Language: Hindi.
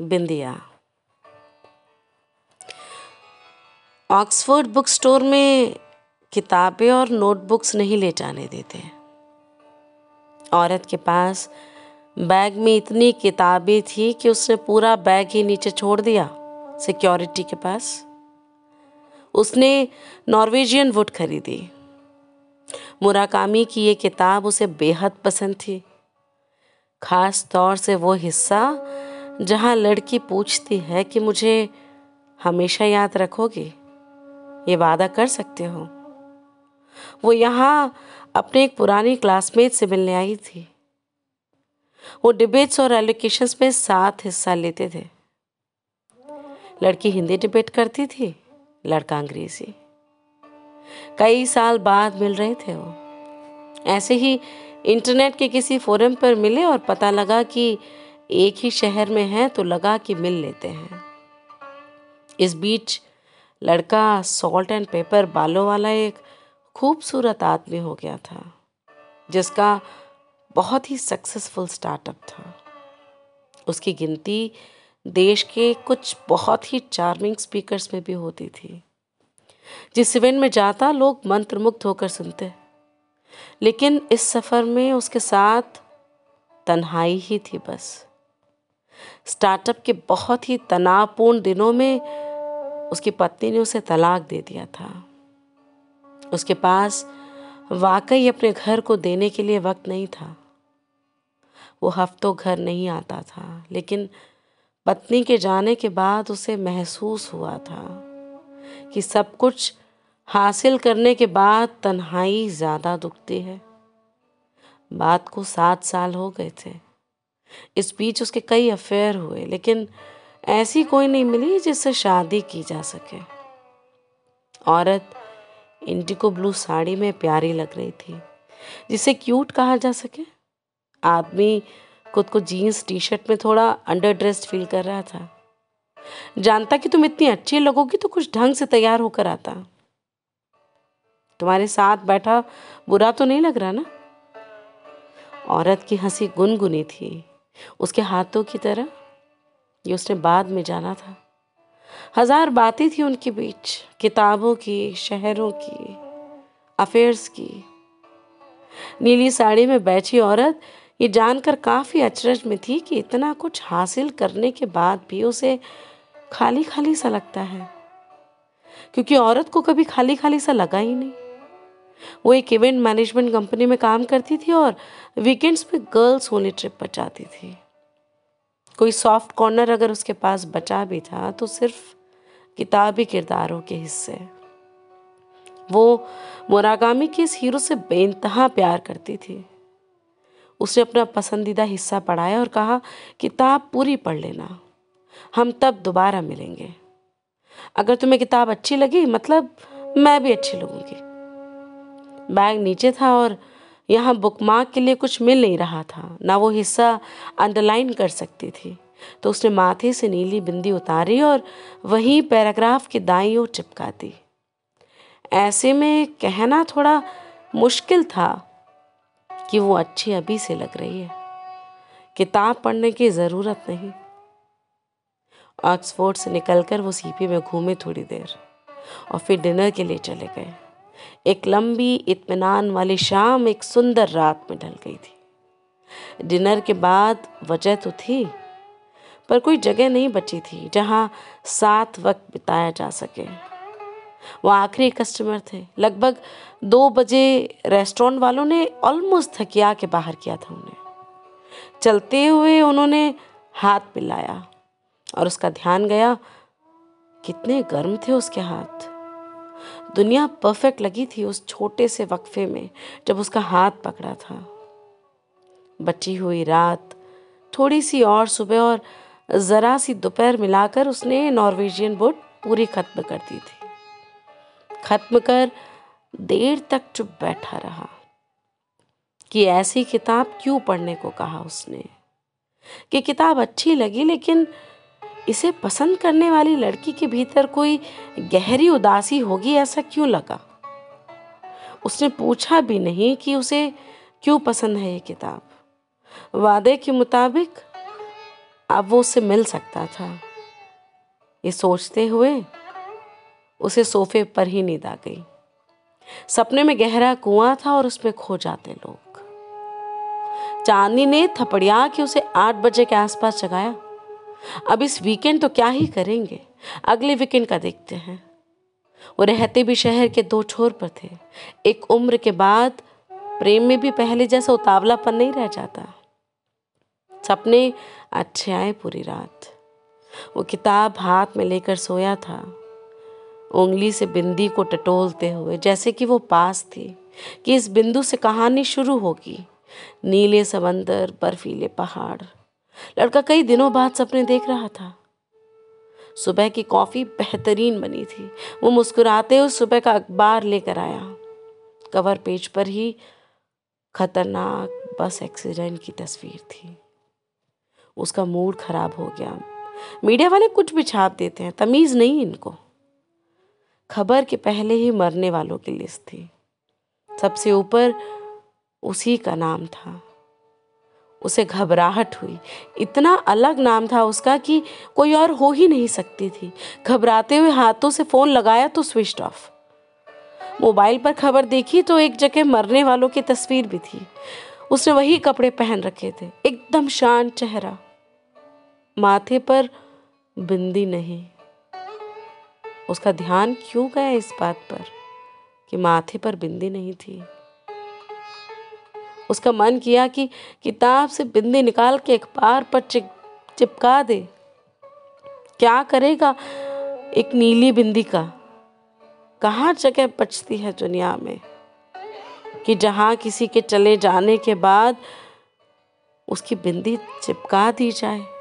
बिंदिया। ऑक्सफोर्ड बुक स्टोर में किताबें और नोटबुक्स नहीं ले जाने देते। औरत के पास बैग में इतनी किताबें थी कि उसने पूरा बैग ही नीचे छोड़ दिया सिक्योरिटी के पास। उसने नॉर्वेजियन वुड खरीदी। मुराकामी की ये किताब उसे बेहद पसंद थी। खास तौर से वो हिस्सा जहाँ लड़की पूछती है कि मुझे हमेशा याद रखोगे, ये वादा कर सकते हो। वो यहाँ अपने एक पुरानी क्लासमेट से मिलने आई थी। वो डिबेट्स और एलोकेशंस में साथ हिस्सा लेते थे। लड़की हिंदी डिबेट करती थी, लड़का अंग्रेज़ी। कई साल बाद मिल रहे थे वो। ऐसे ही इंटरनेट के किसी फोरम पर मिले और पता लगा कि एक ही शहर में हैं तो लगा कि मिल लेते हैं। इस बीच लड़का सॉल्ट एंड पेपर बालों वाला एक खूबसूरत आदमी हो गया था, जिसका बहुत ही सक्सेसफुल स्टार्टअप था। उसकी गिनती देश के कुछ बहुत ही चार्मिंग स्पीकर्स में भी होती थी। जिस इवेंट में जाता, लोग मंत्रमुग्ध होकर सुनते। लेकिन इस सफ़र में उसके साथ तन्हाई ही थी बस। स्टार्टअप के बहुत ही तनावपूर्ण दिनों में उसकी पत्नी ने उसे तलाक दे दिया था। उसके पास वाकई अपने घर को देने के लिए वक्त नहीं था। वो हफ्तों घर नहीं आता था, लेकिन पत्नी के जाने के बाद उसे महसूस हुआ था कि सब कुछ हासिल करने के बाद तन्हाई ज़्यादा दुखती है। बात को सात साल हो गए थे। इस बीच उसके कई अफेयर हुए, लेकिन ऐसी कोई नहीं मिली जिससे शादी की जा सके। औरत इंडिको ब्लू साड़ी में प्यारी लग रही थी, जिसे क्यूट कहा जा सके। आदमी खुद को जीन्स टी शर्ट में थोड़ा अंडर ड्रेस्ड फील कर रहा था। जानता कि तुम इतनी अच्छी लगोगी तो कुछ ढंग से तैयार होकर आता। तुम्हारे साथ बैठा बुरा तो नहीं लग रहा ना? औरत की हँसी गुनगुनी थी। उसके हाथों की तरह, ये उसने बाद में जाना था। हज़ार बातें थी उनके बीच, किताबों की, शहरों की अफेयर्स की। नीली साड़ी में बैठी औरत ये जानकर काफ़ी अचरज में थी कि इतना कुछ हासिल करने के बाद भी उसे खाली खाली सा लगता है, क्योंकि औरत को कभी खाली खाली सा लगा ही नहीं। वो एक इवेंट मैनेजमेंट कंपनी में काम करती थी और वीकेंड्स में गर्ल्स ओनली ट्रिप पर जाती थी। कोई सॉफ्ट कॉर्नर अगर उसके पास बचा भी था तो सिर्फ़ किताबी किरदारों के हिस्से। वो मुरागामी के इस हीरो से बेनतहा प्यार करती थी। उसने अपना पसंदीदा हिस्सा पढ़ाया और कहा, किताब पूरी पढ़ लेना, हम तब दोबारा मिलेंगे। अगर तुम्हें किताब अच्छी लगी मतलब मैं भी अच्छी लगूँगी। बैग नीचे था और यहाँ बुक बुकमार्क के लिए कुछ मिल नहीं रहा था। ना वो हिस्सा अंडरलाइन कर सकती थी। तो उसने माथे से नीली बिंदी उतारी और वहीं पैराग्राफ की दाई ओर चिपका दी। ऐसे में कहना थोड़ा मुश्किल था कि वो अच्छी अभी से लग रही है। किताब पढ़ने की ज़रूरत नहीं। ऑक्सफोर्ड से निकलकर वो सीपी में घूमे थोड़ी देर और फिर डिनर के लिए चले गए। एक लंबी इत्मीनान वाली शाम एक सुंदर रात में ढल गई थी। डिनर के बाद वजह तो थी, पर कोई जगह नहीं बची थी जहाँ साथ वक्त बिताया जा सके। वो आखिरी कस्टमर थे। लगभग दो बजे रेस्टोरेंट वालों ने ऑलमोस्ट थकिया के बाहर किया था उन्हें। चलते हुए उन्होंने हाथ मिलाया और उसका ध्यान गया, कितने गर्म थे उसके हाथ। दुनिया परफेक्ट लगी थी उस छोटे से वक्फे में, जब उसका हाथ पकड़ा था। बची हुई रात थोड़ी सी और सुबह और ज़रा सी दोपहर मिलाकर उसने नॉर्वेजियन बुट पूरी खत्म कर दी थी। खत्म कर देर तक चुप बैठा रहा। कि ऐसी किताब क्यों पढ़ने को कहा उसने? कि किताब अच्छी लगी, लेकिन इसे पसंद करने वाली लड़की के भीतर कोई गहरी उदासी होगी, ऐसा क्यों लगा? उसने पूछा भी नहीं कि उसे क्यों पसंद है ये किताब। वादे के मुताबिक अब वो उससे मिल सकता था। ये सोचते हुए उसे सोफे पर ही नींद आ गई। सपने में गहरा कुआँ था और उसमें खो जाते लोग। चांदनी ने थपड़िया के उसे आठ बजे के आसपास जगाया। अब इस वीकेंड तो क्या ही करेंगे? अगले वीकेंड का देखते हैं। वो रहते भी शहर के दो छोर पर थे। एक उम्र के बाद प्रेम में भी पहले जैसा उतावलापन नहीं रह जाता। सपने अच्छे आए पूरी रात। वो किताब हाथ में लेकर सोया था। उंगली से बिंदी को टटोलते हुए, जैसे कि वो पास थी, कि इस बिंदु से कहानी शुरू होगी। नीले समंदर, बर्फीले पहाड़। लड़का कई दिनों बाद सपने देख रहा था। सुबह की कॉफ़ी बेहतरीन बनी थी। वो मुस्कुराते हुए सुबह का अखबार लेकर आया। कवर पेज पर ही खतरनाक बस एक्सीडेंट की तस्वीर थी। उसका मूड खराब हो गया। मीडिया वाले कुछ भी छाप देते हैं, तमीज नहीं इनको। खबर के पहले ही मरने वालों की लिस्ट थी। सबसे ऊपर उसी का नाम था। उसे घबराहट हुई। इतना अलग नाम था उसका कि कोई और हो ही नहीं सकती थी। घबराते हुए हाथों से फ़ोन लगाया तो स्विच ऑफ़। मोबाइल पर खबर देखी तो एक जगह मरने वालों की तस्वीर भी थी। उसने वही कपड़े पहन रखे थे। एकदम शांत चेहरा। माथे पर बिंदी नहीं। उसका ध्यान क्यों गया इस बात पर? कि माथे पर बिंदी नहीं थी। उसका मन किया कि किताब से बिंदी निकाल के अखबार पर चिप चिपका दे। क्या करेगा एक नीली बिंदी का? कहाँ जगह बचती है दुनिया में? कि जहाँ किसी के चले जाने के बाद उसकी बिंदी चिपका दी जाए।